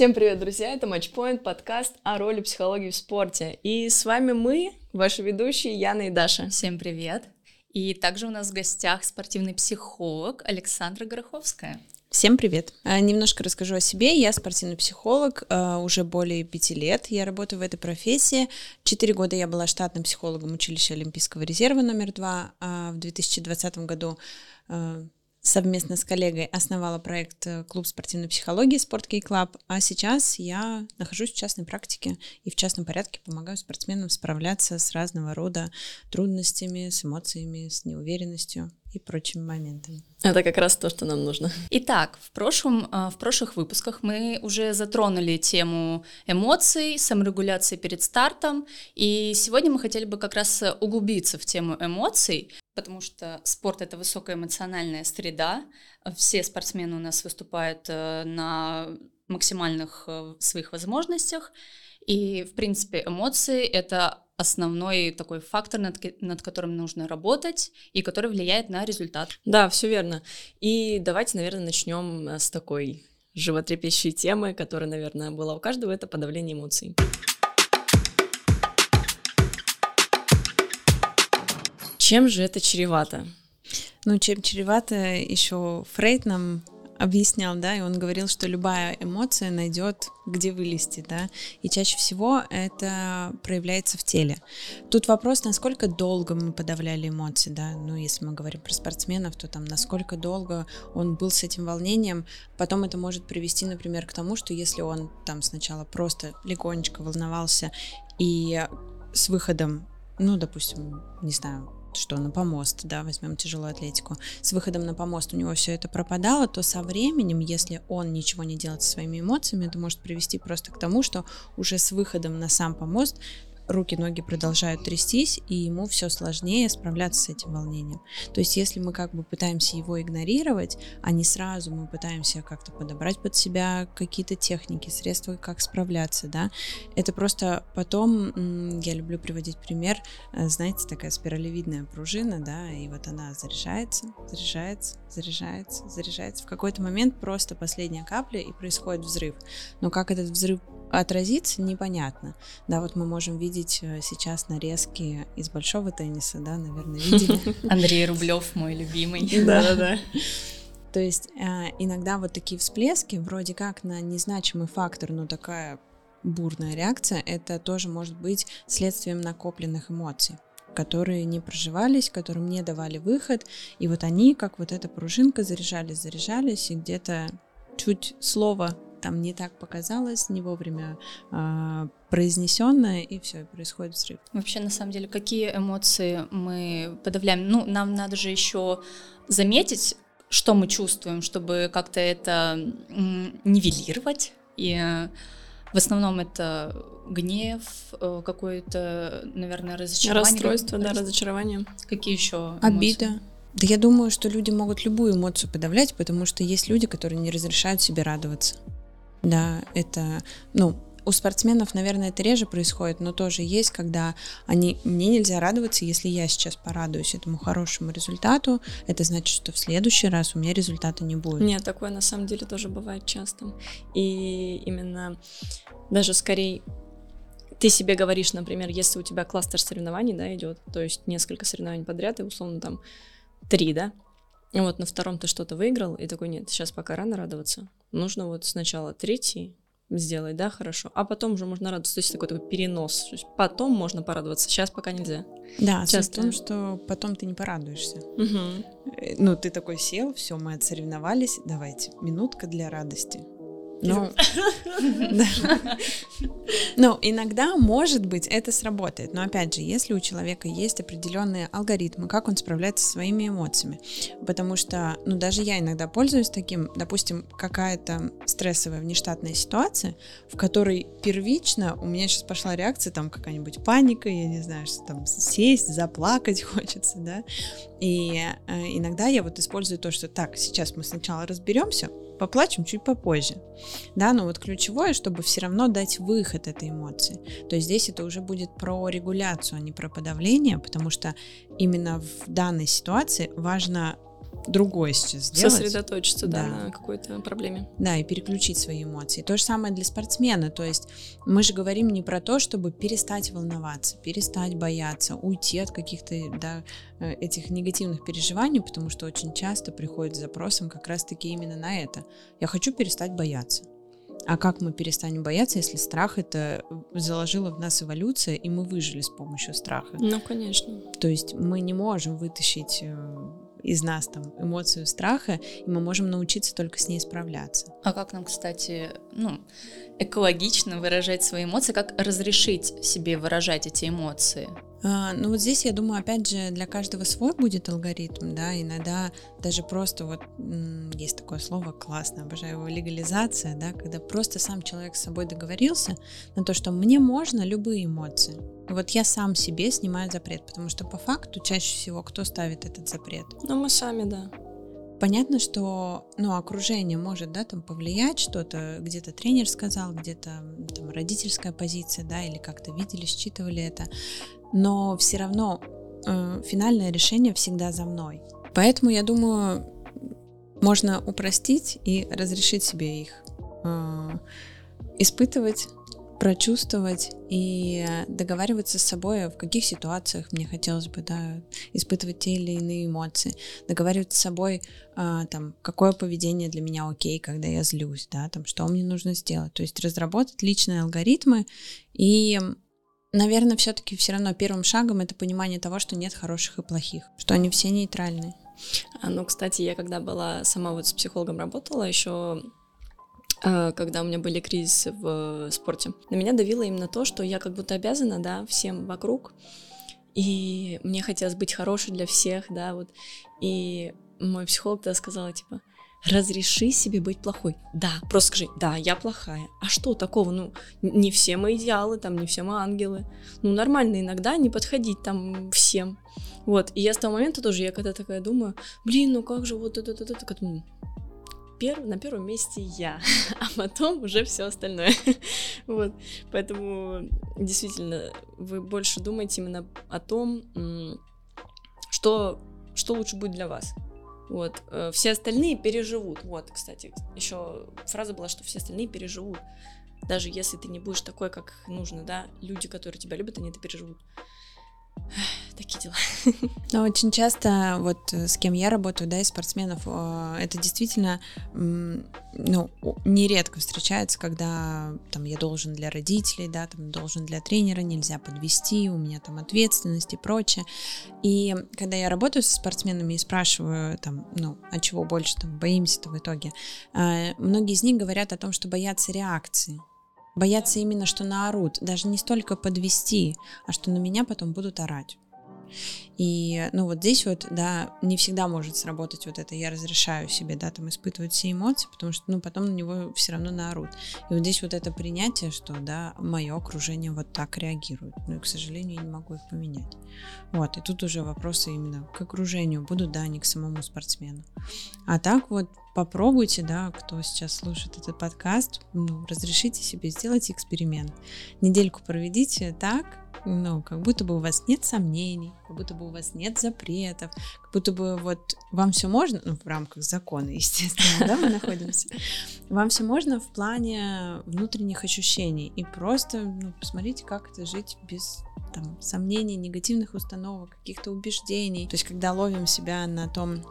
Всем привет, друзья! Это Matchpoint, подкаст о роли психологии в спорте. И с вами мы, ваши ведущие Яна и Даша. Всем привет! И также у нас в гостях спортивный психолог Александра Гороховская. Всем привет! А, немножко расскажу о себе. Я спортивный психолог а, уже более пяти лет. Я работаю в этой профессии. Четыре года я была штатным психологом училища Олимпийского резерва номер два. А в 2020 году совместно с коллегой основала проект э, «Клуб спортивной психологии» «Sportkey Club», а сейчас я нахожусь в частной практике и в частном порядке помогаю спортсменам справляться с разного рода трудностями, с эмоциями, с неуверенностью и прочими моментами. Это как раз то, что нам нужно. Итак, в, прошлом, э, в прошлых выпусках мы уже затронули тему эмоций, саморегуляции перед стартом, и сегодня мы хотели бы как раз углубиться в тему эмоций, потому что спорт — это высокоэмоциональная среда, все спортсмены у нас выступают э, на максимальных э, своих возможностях, и, в принципе, эмоции — это основной такой фактор, над, над которым нужно работать и который влияет на результат. Да, все верно. И давайте, наверное, начнем э, с такой животрепещущей темы, которая, наверное, была у каждого, это подавление эмоций. Чем же это чревато? Ну, чем чревато, еще Фрейд нам объяснял, да, и он говорил, что любая эмоция найдет, где вылезти, да, и чаще всего это проявляется в теле. Тут вопрос, насколько долго мы подавляли эмоции, да, ну, если мы говорим про спортсменов, то там насколько долго он был с этим волнением, потом это может привести, например, к тому, что если он там сначала просто легонечко волновался и с выходом, ну, допустим, не знаю, что на помост, да, возьмем тяжелую атлетику, с выходом на помост у него все это пропадало, то со временем, если он ничего не делает со своими эмоциями, это может привести просто к тому, что уже с выходом на сам помост руки, ноги продолжают трястись, и ему все сложнее справляться с этим волнением. То есть, если мы как бы пытаемся его игнорировать, а не сразу мы пытаемся как-то подобрать под себя какие-то техники, средства, как справляться, да, это просто потом, я люблю приводить пример, э, знаете, такая спиралевидная пружина, да, и вот она заряжается, заряжается, заряжается, заряжается. В какой-то момент просто последняя капля, и происходит взрыв. Но как этот взрыв отразится, непонятно. Да, вот мы можем видеть э, сейчас нарезки из большого тенниса, да, наверное, видели. Андрей Рублев, мой любимый. Да-да-да. То есть э, иногда вот такие всплески, вроде как на незначимый фактор, но такая бурная реакция, это тоже может быть следствием накопленных эмоций которые не проживались, которым не давали выход, и вот они, как вот эта пружинка, заряжались, заряжались, и где-то чуть слово там не так показалось, не вовремя э, произнесенное, и все, происходит взрыв. Вообще, на самом деле, какие эмоции мы подавляем? Ну, нам надо же еще заметить, что мы чувствуем, чтобы как-то это нивелировать. И э, в основном это гнев, э, какое-то, наверное, разочарование. Расстройство, да, разочарование. Какие еще? Обида. Да я думаю, что люди могут любую эмоцию подавлять, потому что есть люди, которые не разрешают себе радоваться. Да, это, ну, у спортсменов, наверное, это реже происходит, но тоже есть, когда они, мне нельзя радоваться, если я сейчас порадуюсь этому хорошему результату, это значит, что в следующий раз у меня результата не будет. Нет, такое на самом деле тоже бывает часто. И именно даже скорее ты себе говоришь, например, если у тебя кластер соревнований, да, идет, то есть несколько соревнований подряд, и условно там три, да, и вот на втором ты что-то выиграл, и такой, нет, сейчас пока рано радоваться. Нужно вот сначала третий сделать, да, хорошо, а потом уже можно радоваться. То есть такой такой перенос. То есть потом можно порадоваться, сейчас пока нельзя. Да, сейчас в том, что потом ты не порадуешься. Угу. Ну, ты такой сел, все, мы отсоревновались, давайте, минутка для радости. Ну, ну, иногда, может быть, это сработает. Но опять же, если у человека есть определенные алгоритмы, как он справляется со своими эмоциями. Потому что, ну, даже я иногда пользуюсь таким, допустим, какая-то стрессовая внештатная ситуация, в которой первично у меня сейчас пошла реакция, там какая-нибудь паника, я не знаю, что там сесть, заплакать хочется, да. И э, иногда я вот использую то, что так, сейчас мы сначала разберемся, поплачем чуть попозже. Да, но вот ключевое, чтобы все равно дать выход этой эмоции. То есть здесь это уже будет про регуляцию, а не про подавление, потому что именно в данной ситуации важно другое сейчас сделать. Сосредоточиться, да, да на какой-то проблеме. Да, и переключить свои эмоции. То же самое для спортсмена. То есть мы же говорим не про то, чтобы перестать волноваться, перестать бояться, уйти от каких-то да, э, этих негативных переживаний, потому что очень часто приходит с запросом как раз-таки именно на это. Я хочу перестать бояться. А как мы перестанем бояться, если страх это заложила в нас эволюция, и мы выжили с помощью страха? Ну, конечно. То есть мы не можем вытащить э, из нас там эмоцию страха, и мы можем научиться только с ней справляться. А как нам, кстати, ну, экологично выражать свои эмоции, как разрешить себе выражать эти эмоции? А, ну вот здесь, я думаю, опять же, для каждого свой будет алгоритм, да, иногда даже просто вот есть такое слово классно, обожаю его, легализация, да, когда просто сам человек с собой договорился на то, что мне можно любые эмоции. И вот я сам себе снимаю запрет, потому что по факту чаще всего кто ставит этот запрет? Ну мы сами, да. Понятно, что ну, окружение может да, там, повлиять что-то, где-то тренер сказал, где-то там, родительская позиция, да, или как-то видели, считывали это но все равно э, финальное решение всегда за мной. Поэтому я думаю, можно упростить и разрешить себе их э, испытывать, прочувствовать и договариваться с собой, в каких ситуациях мне хотелось бы да, испытывать те или иные эмоции, договариваться с собой, а, там, какое поведение для меня окей, когда я злюсь, да, там, что мне нужно сделать. То есть разработать личные алгоритмы и Наверное, все-таки все равно первым шагом это понимание того, что нет хороших и плохих, что они все нейтральные. А, ну, кстати, я когда была сама вот с психологом работала, еще э, когда у меня были кризисы в спорте, на меня давило именно то, что я как будто обязана, да, всем вокруг, и мне хотелось быть хорошей для всех, да, вот, и мой психолог тогда сказала, типа, разреши себе быть плохой. Да, просто скажи, да, я плохая. А что такого? Ну, не все мы идеалы, там, не все мы ангелы. Ну, нормально иногда не подходить там всем. Вот, и я с того момента тоже, я когда такая думаю, блин, ну как же вот это, это, это, это, перв, на первом месте я, а потом уже все остальное. вот, поэтому действительно вы больше думаете именно о том, что, что лучше будет для вас. Вот. Э, все остальные переживут. Вот, кстати, еще фраза была, что все остальные переживут. Даже если ты не будешь такой, как нужно, да, люди, которые тебя любят, они это переживут. Такие дела. Но очень часто вот э, с кем я работаю, да, из спортсменов, это действительно, ну, нередко встречается, когда там я должен для родителей, да, там должен для тренера, нельзя подвести, у меня там ответственность и прочее. И когда я работаю со спортсменами и спрашиваю там, ну, а чего больше там боимся-то в итоге, э, многие из них говорят о том, что боятся реакции Боятся именно, что наорут. Даже не столько подвести, а что на меня потом будут орать. И, ну, вот здесь вот, да, не всегда может сработать вот это «я разрешаю себе, да, там, испытывать все эмоции», потому что, ну, потом на него все равно наорут. И вот здесь вот это принятие, что, да, мое окружение вот так реагирует. Ну, и, к сожалению, я не могу их поменять. Вот, и тут уже вопросы именно к окружению будут, да, не к самому спортсмену. А так вот попробуйте, да, кто сейчас слушает этот подкаст, ну, разрешите себе сделать эксперимент. Недельку проведите так, ну, как будто бы у вас нет сомнений, как будто бы у вас нет запретов, как будто бы вот вам все можно, ну, в рамках закона, естественно, да, мы находимся, вам все можно в плане внутренних ощущений, и просто, ну, посмотрите, как это жить без там сомнений, негативных установок, каких-то убеждений. То есть, когда ловим себя на том,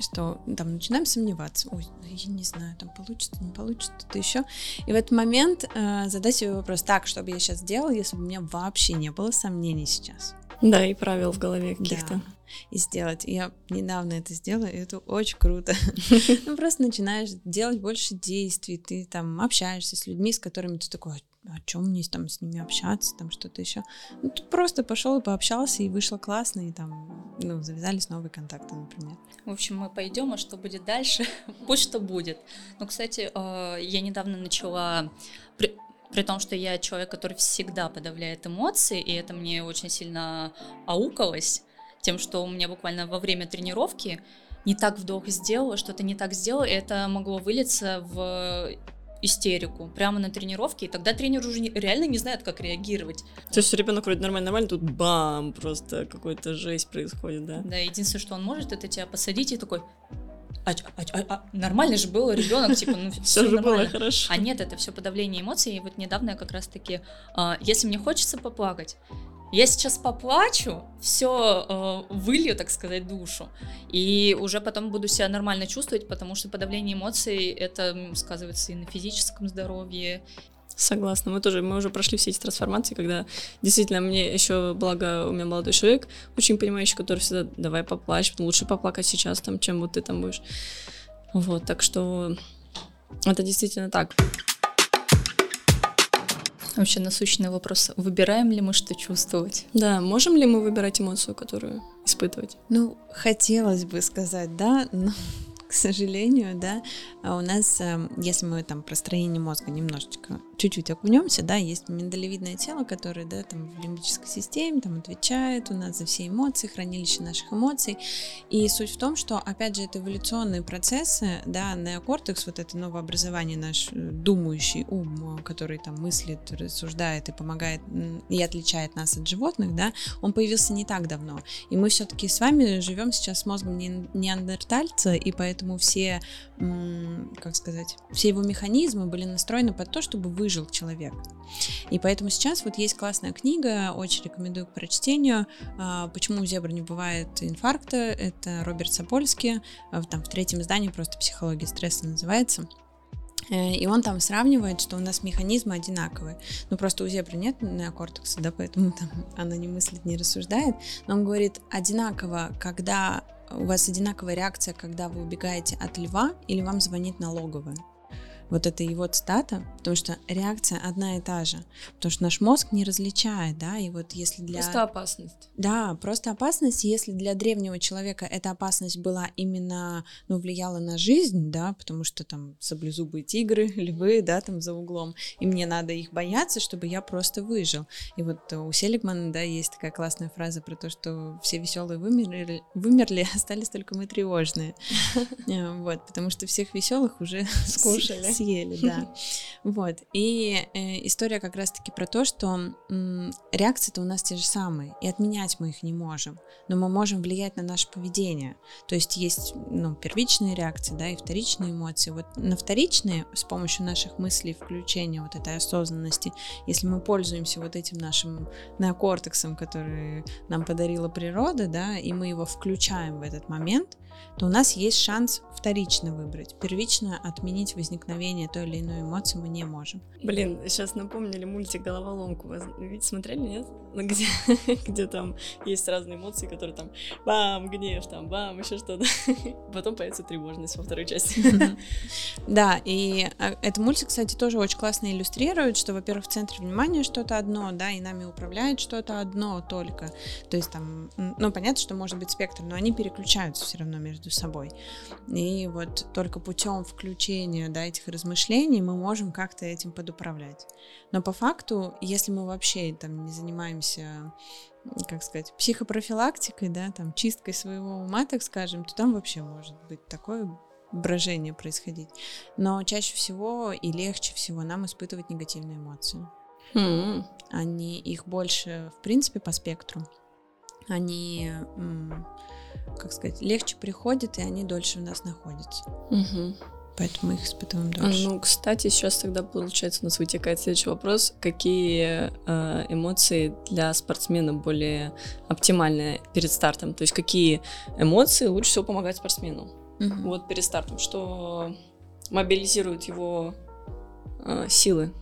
что там начинаем сомневаться, ой, ну, я не знаю, там получится, не получится, что-то еще. И в этот момент э, задать себе вопрос, так, что бы я сейчас сделал, если бы у меня вообще не было сомнений сейчас. Да, и правил в голове каких-то. Да. И сделать. Я недавно это сделала, и это очень круто. Ну, просто начинаешь делать больше действий, ты там общаешься с людьми, с которыми ты такой, о чем мне там с ними общаться, там что-то еще. Ну, тут просто пошел и пообщался, и вышло классно, и там, ну, завязались новые контакты, например. В общем, мы пойдем, а что будет дальше, пусть что будет. Ну, кстати, э, я недавно начала при том, что я человек, который всегда подавляет эмоции, и это мне очень сильно аукалось, тем, что у меня буквально во время тренировки не так вдох сделала, что-то не так сделала, и это могло вылиться в истерику прямо на тренировке, и тогда тренер уже не, реально не знает, как реагировать. То есть ребенок вроде нормально, нормально, тут бам, просто какой-то жесть происходит, да? Да, единственное, что он может, это тебя посадить и такой, а, а, а, а, нормально же было, ребенок, типа, ну все же нормально. было хорошо. А нет, это все подавление эмоций. И вот недавно я как раз-таки, а, если мне хочется поплакать, я сейчас поплачу, все э, вылью, так сказать, душу, и уже потом буду себя нормально чувствовать, потому что подавление эмоций это сказывается и на физическом здоровье. Согласна, мы тоже, мы уже прошли все эти трансформации, когда действительно мне еще, благо, у меня молодой человек, очень понимающий, который всегда, давай поплачь, лучше поплакать сейчас, там, чем вот ты там будешь. Вот, так что это действительно так. Вообще насущный вопрос. Выбираем ли мы, что чувствовать? Да, можем ли мы выбирать эмоцию, которую испытывать? Ну, хотелось бы сказать, да, но к сожалению, да, а у нас, эм, если мы там про строение мозга немножечко, чуть-чуть окунемся, да, есть миндалевидное тело, которое, да, там в лимбической системе, там отвечает у нас за все эмоции, хранилище наших эмоций, и суть в том, что, опять же, это эволюционные процессы, да, неокортекс, вот это новообразование, наш э, думающий ум, который там мыслит, рассуждает и помогает, и отличает нас от животных, да, он появился не так давно, и мы все-таки с вами живем сейчас с мозгом неандертальца, и поэтому поэтому все, как сказать, все его механизмы были настроены под то, чтобы выжил человек. И поэтому сейчас вот есть классная книга, очень рекомендую к прочтению, а, «Почему у зебр не бывает инфаркта», это Роберт Сапольский, а, там в третьем издании просто «Психология стресса» называется. Э, и он там сравнивает, что у нас механизмы одинаковые. Ну, просто у зебры нет неокортекса, да, поэтому там она не мыслит, не рассуждает. Но он говорит, одинаково, когда у вас одинаковая реакция, когда вы убегаете от льва или вам звонит налоговая вот это его цитата, потому что реакция одна и та же, потому что наш мозг не различает, да, и вот если для... Просто опасность. Да, просто опасность, если для древнего человека эта опасность была именно, ну, влияла на жизнь, да, потому что там саблезубые тигры, львы, да, там за углом, и мне надо их бояться, чтобы я просто выжил. И вот у Селигмана, да, есть такая классная фраза про то, что все веселые вымерли, вымерли остались только мы тревожные. Вот, потому что всех веселых уже скушали съели, да. Вот. И э, история как раз-таки про то, что реакции-то у нас те же самые, и отменять мы их не можем, но мы можем влиять на наше поведение. То есть есть, ну, первичные реакции, да, и вторичные эмоции. Вот на вторичные с помощью наших мыслей, включения вот этой осознанности, если мы пользуемся вот этим нашим неокортексом, который нам подарила природа, да, и мы его включаем в этот момент, то у нас есть шанс вторично выбрать. Первично отменить возникновение той или иной эмоции мы не можем. Блин, сейчас напомнили мультик «Головоломку». Вы ведь смотрели, нет? Ну, где, где там есть разные эмоции, которые там бам, гнев, там бам, еще что-то. Потом появится тревожность во второй части. Да, и а, этот мультик, кстати, тоже очень классно иллюстрирует, что, во-первых, в центре внимания что-то одно, да, и нами управляет что-то одно только. То есть там, ну, понятно, что может быть спектр, но они переключаются все равно между собой. И вот только путем включения да, этих размышлений мы можем как-то этим подуправлять. Но по факту, если мы вообще там не занимаемся как сказать, психопрофилактикой, да, там, чисткой своего ума, так скажем, то там вообще может быть такое брожение происходить. Но чаще всего и легче всего нам испытывать негативные эмоции. Mm-hmm. Они их больше, в принципе, по спектру. Они как сказать, легче приходят, и они дольше у нас находятся. Угу. Поэтому их испытываем дольше. Ну, кстати, сейчас тогда, получается, у нас вытекает следующий вопрос. Какие э, эмоции для спортсмена более оптимальные перед стартом? То есть какие эмоции лучше всего помогают спортсмену? Угу. Вот перед стартом, что мобилизирует его э, силы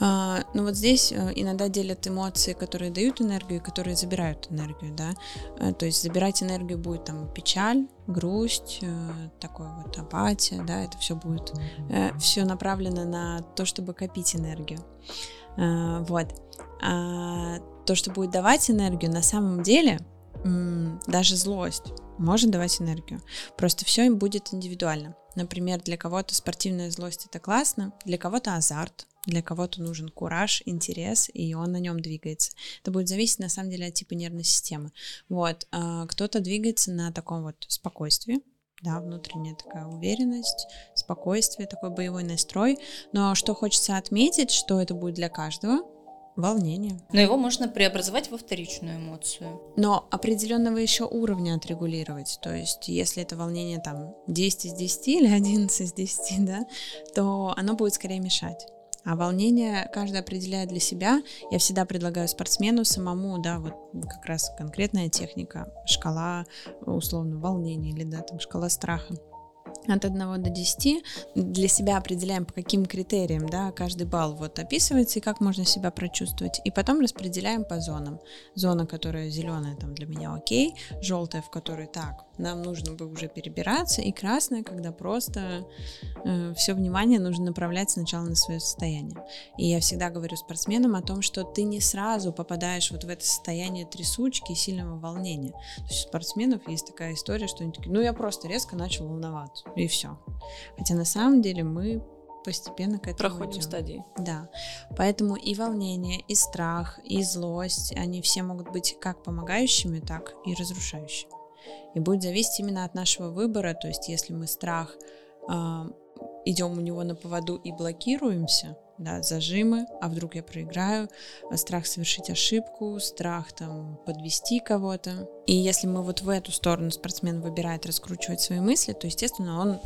а, ну вот здесь э, иногда делят эмоции, которые дают энергию, и которые забирают энергию, да. А, то есть забирать энергию будет там печаль, грусть, э, такой вот апатия, да, это все будет, э, все направлено на то, чтобы копить энергию. Вот. А то, что будет давать энергию, на самом деле, даже злость может давать энергию. Просто все им будет индивидуально. Например, для кого-то спортивная злость это классно, для кого-то азарт, для кого-то нужен кураж, интерес, и он на нем двигается. Это будет зависеть, на самом деле, от типа нервной системы. Вот. А кто-то двигается на таком вот спокойствии, да, внутренняя такая уверенность, спокойствие, такой боевой настрой. Но что хочется отметить, что это будет для каждого, волнение. Но его можно преобразовать во вторичную эмоцию. Но определенного еще уровня отрегулировать. То есть, если это волнение там 10 из 10 или 11 из 10, да, то оно будет скорее мешать. А волнение каждый определяет для себя. Я всегда предлагаю спортсмену самому, да, вот как раз конкретная техника, шкала условно волнения или да, там шкала страха от 1 до 10 для себя определяем, по каким критериям, да, каждый балл вот описывается и как можно себя прочувствовать, и потом распределяем по зонам. Зона, которая зеленая, там для меня окей, желтая, в которой так, нам нужно бы уже перебираться, и красная, когда просто э, все внимание нужно направлять сначала на свое состояние. И я всегда говорю спортсменам о том, что ты не сразу попадаешь вот в это состояние трясучки и сильного волнения. То есть у спортсменов есть такая история, что они такие, ну я просто резко начал волноваться, и все. Хотя на самом деле мы постепенно к этому проходим идем. стадии. Да, поэтому и волнение, и страх, и злость, они все могут быть как помогающими, так и разрушающими. И будет зависеть именно от нашего выбора. То есть, если мы страх э, идем у него на поводу и блокируемся, да, зажимы, а вдруг я проиграю, страх совершить ошибку, страх там подвести кого-то. И если мы вот в эту сторону спортсмен выбирает раскручивать свои мысли, то, естественно, он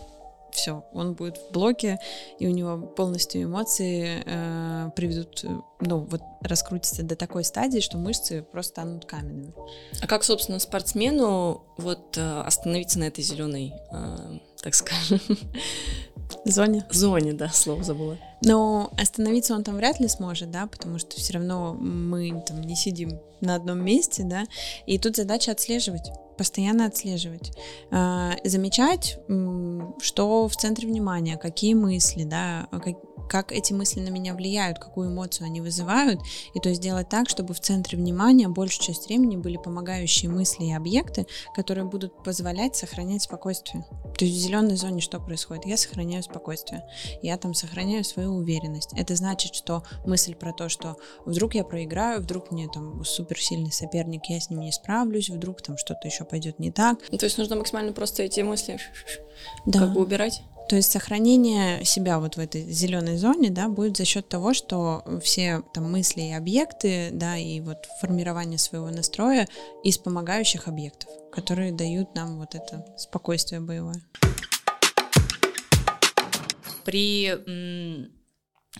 все, он будет в блоке, и у него полностью эмоции э, приведут, ну, вот раскрутится до такой стадии, что мышцы просто станут каменными. А как, собственно, спортсмену вот э, остановиться на этой зеленой, э, так скажем, зоне? Зоне, да, слово забыла. Но остановиться он там вряд ли сможет, да, потому что все равно мы там не сидим на одном месте, да, и тут задача отслеживать постоянно отслеживать, а, замечать, что в центре внимания, какие мысли, да, как эти мысли на меня влияют, какую эмоцию они вызывают, и то есть сделать так, чтобы в центре внимания большую часть времени были помогающие мысли и объекты, которые будут позволять сохранять спокойствие. То есть в зеленой зоне что происходит? Я сохраняю спокойствие, я там сохраняю свою уверенность. Это значит, что мысль про то, что вдруг я проиграю, вдруг мне там суперсильный соперник, я с ним не справлюсь, вдруг там что-то еще пойдет не так. Ну, то есть нужно максимально просто эти мысли да. как бы убирать? То есть сохранение себя вот в этой зеленой зоне, да, будет за счет того, что все там мысли и объекты, да, и вот формирование своего настроя из помогающих объектов, которые дают нам вот это спокойствие боевое. При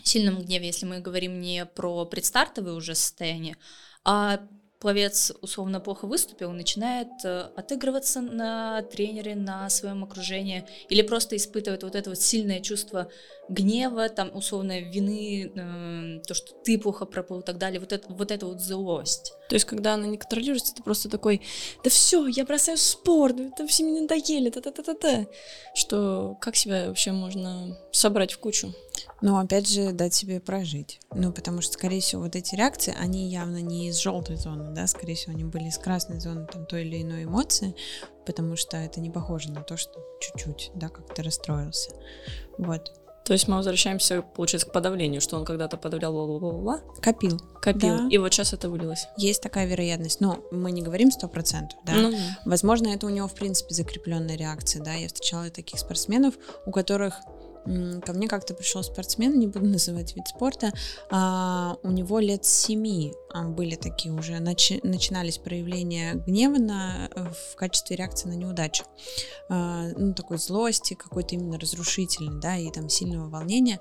сильном гневе, если мы говорим не про предстартовое уже состояние, а пловец условно плохо выступил, начинает э, отыгрываться на тренере, на своем окружении, или просто испытывает вот это вот сильное чувство гнева, там условно вины, э, то, что ты плохо проплыл и так далее, вот это вот, это вот злость. То есть, когда она не контролируется, ты просто такой, да все, я бросаю спорт, это все мне надоели, та-та-та-та-та. Что, как себя вообще можно собрать в кучу? Ну, опять же, дать себе прожить. Ну, потому что, скорее всего, вот эти реакции, они явно не из желтой зоны, да, скорее всего, они были из красной зоны там той или иной эмоции, потому что это не похоже на то, что чуть-чуть, да, как то расстроился. Вот. То есть мы возвращаемся, получается, к подавлению, что он когда-то подавлял бла-бла-бла. Копил. Копил. Да. И вот сейчас это вылилось. Есть такая вероятность. Но мы не говорим сто процентов, да. Ну. Возможно, это у него, в принципе, закрепленная реакция, да. Я встречала таких спортсменов, у которых Ко мне как-то пришел спортсмен, не буду называть вид спорта, а, у него лет семи а, были такие уже, начи, начинались проявления гнева на, в качестве реакции на неудачу. А, ну, такой злости, какой-то именно разрушительный, да, и там сильного волнения.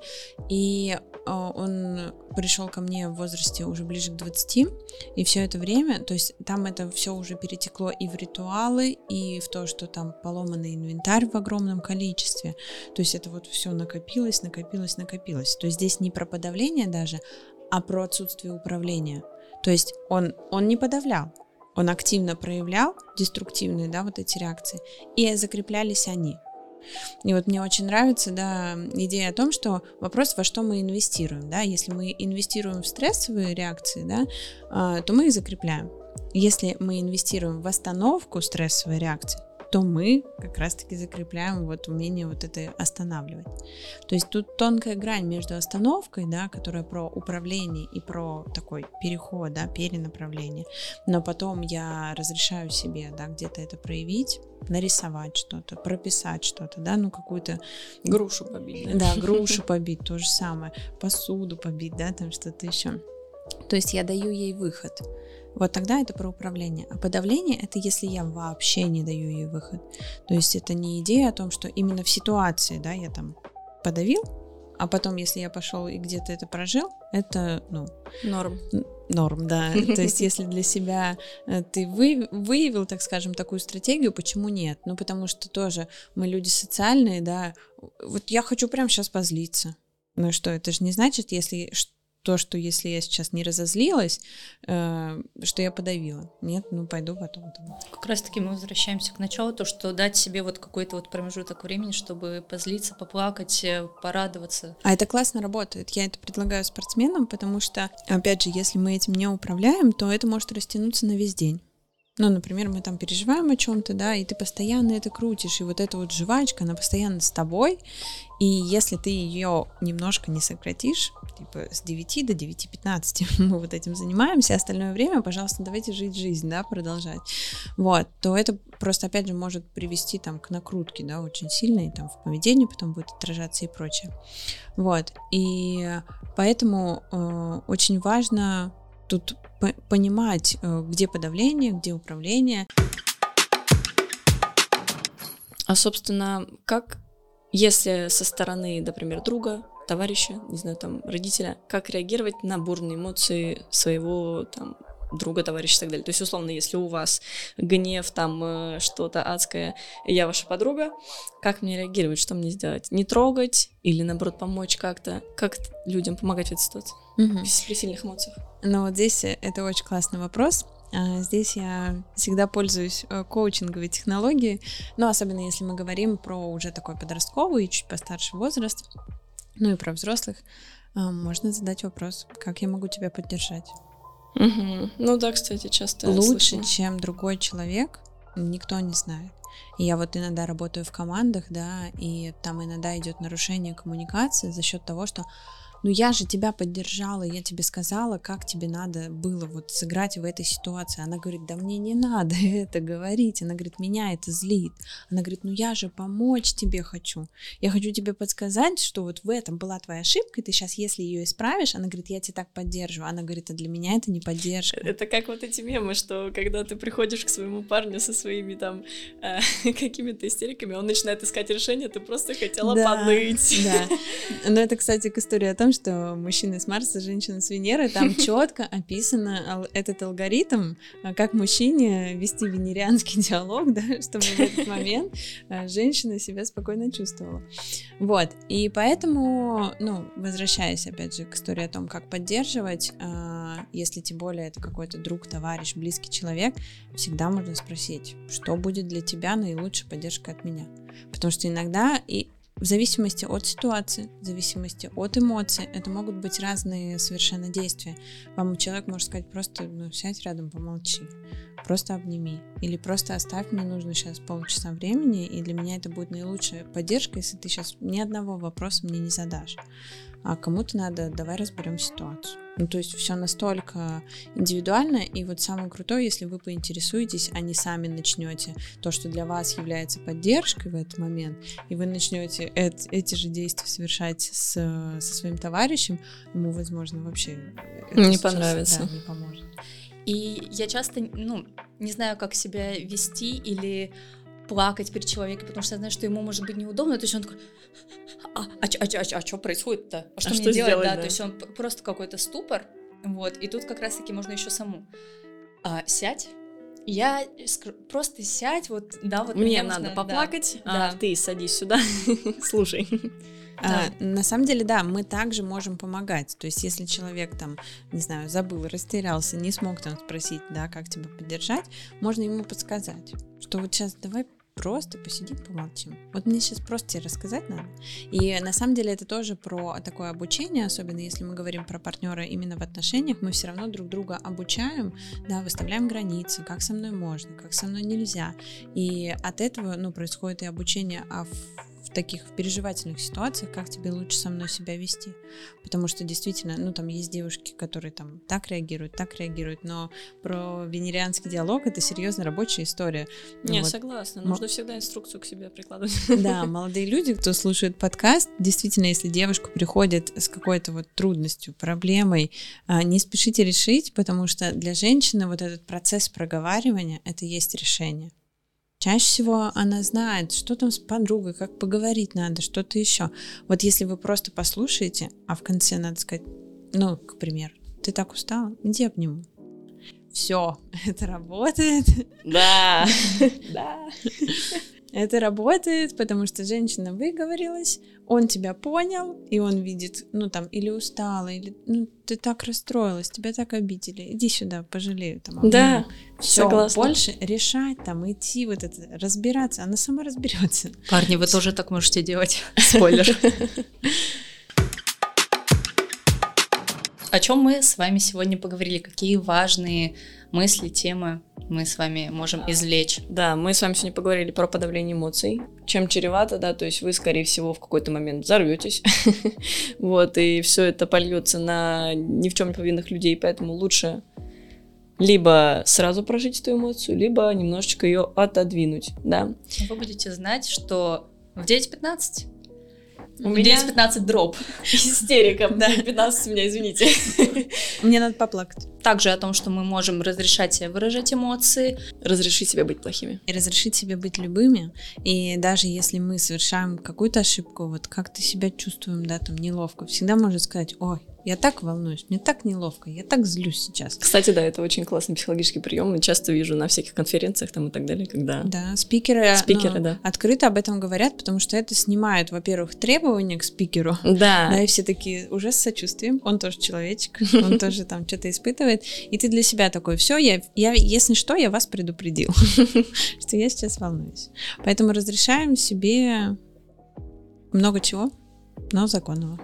И а, он пришел ко мне в возрасте уже ближе к 20, и все это время, то есть там это все уже перетекло и в ритуалы, и в то, что там поломанный инвентарь в огромном количестве. То есть это вот все накопилось, накопилось, накопилось. То есть здесь не про подавление даже, а про отсутствие управления. То есть он, он не подавлял, он активно проявлял деструктивные, да, вот эти реакции, и закреплялись они. И вот мне очень нравится, да, идея о том, что вопрос, во что мы инвестируем, да, если мы инвестируем в стрессовые реакции, да, а, то мы их закрепляем. Если мы инвестируем в остановку стрессовой реакции, то мы как раз-таки закрепляем вот умение вот это останавливать. То есть тут тонкая грань между остановкой, да, которая про управление и про такой переход, да, перенаправление. Но потом я разрешаю себе, да, где-то это проявить, нарисовать что-то, прописать что-то, да, ну какую-то... Грушу побить. Да, да грушу побить, то же самое, посуду побить, да, там что-то еще. То есть я даю ей выход. Вот тогда это про управление. А подавление это если я вообще не даю ей выход. То есть это не идея о том, что именно в ситуации, да, я там подавил, а потом, если я пошел и где-то это прожил, это, ну... Норм. Норм, да. То есть, если для себя э, ты вы, выявил, так скажем, такую стратегию, почему нет? Ну, потому что тоже мы люди социальные, да. Вот я хочу прямо сейчас позлиться. Ну что, это же не значит, если то, что если я сейчас не разозлилась, э, что я подавила. Нет, ну пойду потом. Как раз таки мы возвращаемся к началу, то, что дать себе вот какой-то вот промежуток времени, чтобы позлиться, поплакать, э, порадоваться. А это классно работает. Я это предлагаю спортсменам, потому что, опять же, если мы этим не управляем, то это может растянуться на весь день. Ну, например, мы там переживаем о чем-то, да, и ты постоянно это крутишь, и вот эта вот жвачка, она постоянно с тобой, и если ты ее немножко не сократишь, типа с 9 до 9.15 мы вот этим занимаемся, остальное время, пожалуйста, давайте жить жизнь, да, продолжать, вот, то это просто, опять же, может привести там к накрутке, да, очень сильной, там в поведении потом будет отражаться и прочее, вот, и поэтому э, очень важно тут понимать, э, где подавление, где управление. А, собственно, как, если со стороны, например, друга, товарища, не знаю, там, родителя, как реагировать на бурные эмоции своего, там, друга, товарища и так далее. То есть, условно, если у вас гнев, там э, что-то адское, я ваша подруга, как мне реагировать, что мне сделать? Не трогать или, наоборот, помочь как-то? Как людям помогать в этой ситуации? Угу. При сильных эмоциях. Ну, вот здесь э, это очень классный вопрос. А, здесь я всегда пользуюсь э, коучинговой технологией, но особенно если мы говорим про уже такой подростковый и чуть постарше возраст, ну и про взрослых, а, можно задать вопрос, как я могу тебя поддержать? Угу. Ну да, кстати, часто Лучше, слышала. чем другой человек, никто не знает. И я вот иногда работаю в командах, да, и там иногда идет нарушение коммуникации за счет того, что ну я же тебя поддержала, я тебе сказала, как тебе надо было вот сыграть в этой ситуации. Она говорит, да мне не надо это говорить. Она говорит, меня это злит. Она говорит, ну я же помочь тебе хочу. Я хочу тебе подсказать, что вот в этом была твоя ошибка, и ты сейчас, если ее исправишь, она говорит, я тебя так поддерживаю. Она говорит, а для меня это не поддержка. Это как вот эти мемы, что когда ты приходишь к своему парню со своими там э, какими-то истериками, он начинает искать решение, ты просто хотела да, поныть. Да. Но это, кстати, к истории о том, что мужчины с Марса, женщины с Венеры, там четко описано этот алгоритм, а, как мужчине вести венерианский диалог, да, чтобы в этот момент а, женщина себя спокойно чувствовала. Вот, и поэтому, ну, возвращаясь опять же к истории о том, как поддерживать, а, если тем более это какой-то друг, товарищ, близкий человек, всегда можно спросить, что будет для тебя наилучшей поддержкой от меня. Потому что иногда и в зависимости от ситуации, в зависимости от эмоций, это могут быть разные совершенно действия. Вам человек может сказать просто, ну, сядь рядом, помолчи, просто обними, или просто оставь, мне нужно сейчас полчаса времени, и для меня это будет наилучшая поддержка, если ты сейчас ни одного вопроса мне не задашь а кому-то надо, давай разберем ситуацию. Ну, то есть все настолько индивидуально, и вот самое крутое, если вы поинтересуетесь, а не сами начнете то, что для вас является поддержкой в этот момент, и вы начнете эт, эти же действия совершать с, со своим товарищем, ему, возможно, вообще не понравится. Да, не поможет. И я часто, ну, не знаю, как себя вести или плакать перед человеком, потому что я знаю, что ему может быть неудобно, то есть он такой, а, а, а, а, а, а что происходит-то? А что а мне что делать? Сделать, да? да, то есть он просто какой-то ступор, вот, и тут как раз-таки можно еще саму а, сядь, я просто сядь, вот, да, вот мне, мне надо нужно, поплакать, да. а да. ты садись сюда, слушай. А, на самом деле, да, мы также можем помогать. То есть, если человек там, не знаю, забыл, растерялся, не смог там спросить, да, как тебя поддержать, можно ему подсказать, что вот сейчас давай просто посидим, помолчим. Вот мне сейчас просто тебе рассказать надо. И на самом деле это тоже про такое обучение, особенно если мы говорим про партнера именно в отношениях, мы все равно друг друга обучаем, да, выставляем границы, как со мной можно, как со мной нельзя. И от этого, ну, происходит и обучение, а в в таких переживательных ситуациях, как тебе лучше со мной себя вести. Потому что действительно, ну там есть девушки, которые там так реагируют, так реагируют, но про венерианский диалог это серьезно рабочая история. Не, вот. согласна. Нужно М- всегда инструкцию к себе прикладывать. Да, молодые люди, кто слушает подкаст, действительно, если девушка приходит с какой-то вот трудностью, проблемой, а, не спешите решить, потому что для женщины вот этот процесс проговаривания это есть решение. Чаще всего она знает, что там с подругой, как поговорить надо, что-то еще. Вот если вы просто послушаете, а в конце надо сказать, ну, к примеру, ты так устала, иди обниму. Все, это работает. Да, да. Это работает, потому что женщина выговорилась, он тебя понял, и он видит, ну там, или устала, или ну ты так расстроилась, тебя так обидели, иди сюда, пожалею там. Да, все, согласна. больше решать там, идти вот это, разбираться, она сама разберется. Парни, вы тоже так можете делать. Спойлер. О чем мы с вами сегодня поговорили? Какие важные мысли, темы мы с вами можем извлечь? Да, мы с вами сегодня поговорили про подавление эмоций, чем чревато, да, то есть вы, скорее всего, в какой-то момент взорветесь, вот, и все это польется на ни в чем не повинных людей, поэтому лучше либо сразу прожить эту эмоцию, либо немножечко ее отодвинуть, да. Вы будете знать, что в 9.15 у меня 15 дроп. Истерика. Да. 15 у меня, извините. Мне надо поплакать. Также о том, что мы можем разрешать себе выражать эмоции. Разрешить себе быть плохими. И разрешить себе быть любыми. И даже если мы совершаем какую-то ошибку, вот как ты себя чувствуем, да, там неловко, всегда можно сказать, ой, я так волнуюсь, мне так неловко, я так злюсь сейчас. Кстати, да, это очень классный психологический прием. Я часто вижу на всяких конференциях там и так далее, когда... Да, спикеры, спикеры ну, да. открыто об этом говорят, потому что это снимает, во-первых, требования к спикеру. Да. Да, и все такие уже с сочувствием. Он тоже человечек, он тоже там что-то испытывает. И ты для себя такой, все, я, я, если что, я вас предупредил, что я сейчас волнуюсь. Поэтому разрешаем себе много чего, но законного.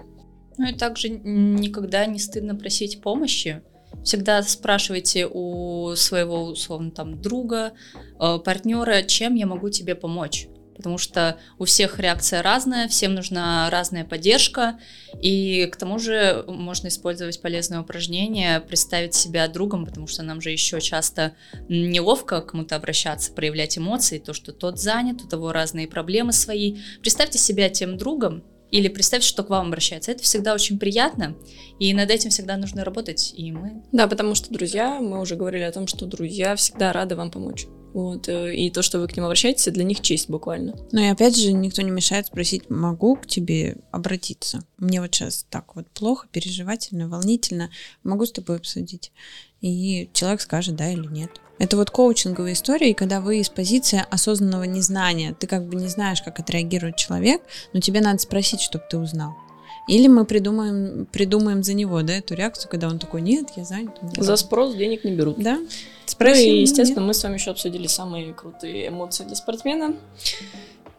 Ну и также никогда не стыдно просить помощи. Всегда спрашивайте у своего, условно, там, друга, э, партнера, чем я могу тебе помочь. Потому что у всех реакция разная, всем нужна разная поддержка, и к тому же можно использовать полезное упражнение, представить себя другом, потому что нам же еще часто неловко к кому-то обращаться, проявлять эмоции, то, что тот занят, у того разные проблемы свои. Представьте себя тем другом, или представьте, что к вам обращается. Это всегда очень приятно, и над этим всегда нужно работать, и мы... Да, потому что друзья, мы уже говорили о том, что друзья всегда рады вам помочь. Вот, э, и то, что вы к ним обращаетесь, для них честь буквально. Ну и опять же, никто не мешает спросить, могу к тебе обратиться? Мне вот сейчас так вот плохо, переживательно, волнительно, могу с тобой обсудить? И человек скажет, да или нет. Это вот коучинговая история, и когда вы из позиции осознанного незнания, ты как бы не знаешь, как отреагирует человек, но тебе надо спросить, чтобы ты узнал. Или мы придумаем, придумаем за него, да, эту реакцию, когда он такой, нет, я занят. За спрос денег не берут. Да. Спроси, ну, и, естественно, нет. мы с вами еще обсудили самые крутые эмоции для спортсмена.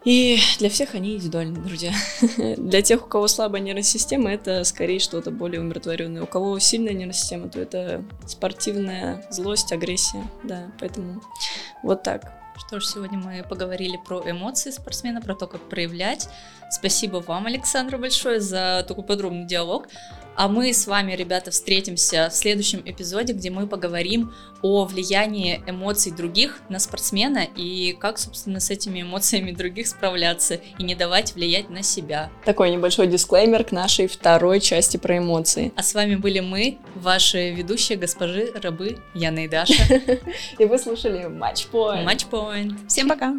И для всех они индивидуальны, друзья. для тех, у кого слабая нервная система, это скорее что-то более умиротворенное. У кого сильная нервная система, то это спортивная злость, агрессия. Да, поэтому вот так. Что ж, сегодня мы поговорили про эмоции спортсмена, про то, как проявлять. Спасибо вам, Александр, большое за такой подробный диалог. А мы с вами, ребята, встретимся в следующем эпизоде, где мы поговорим о влиянии эмоций других на спортсмена и как, собственно, с этими эмоциями других справляться и не давать влиять на себя. Такой небольшой дисклеймер к нашей второй части про эмоции. А с вами были мы, ваши ведущие госпожи рабы Яна и Даша. И вы слушали Матчпоинт. Матчпоинт. Всем пока.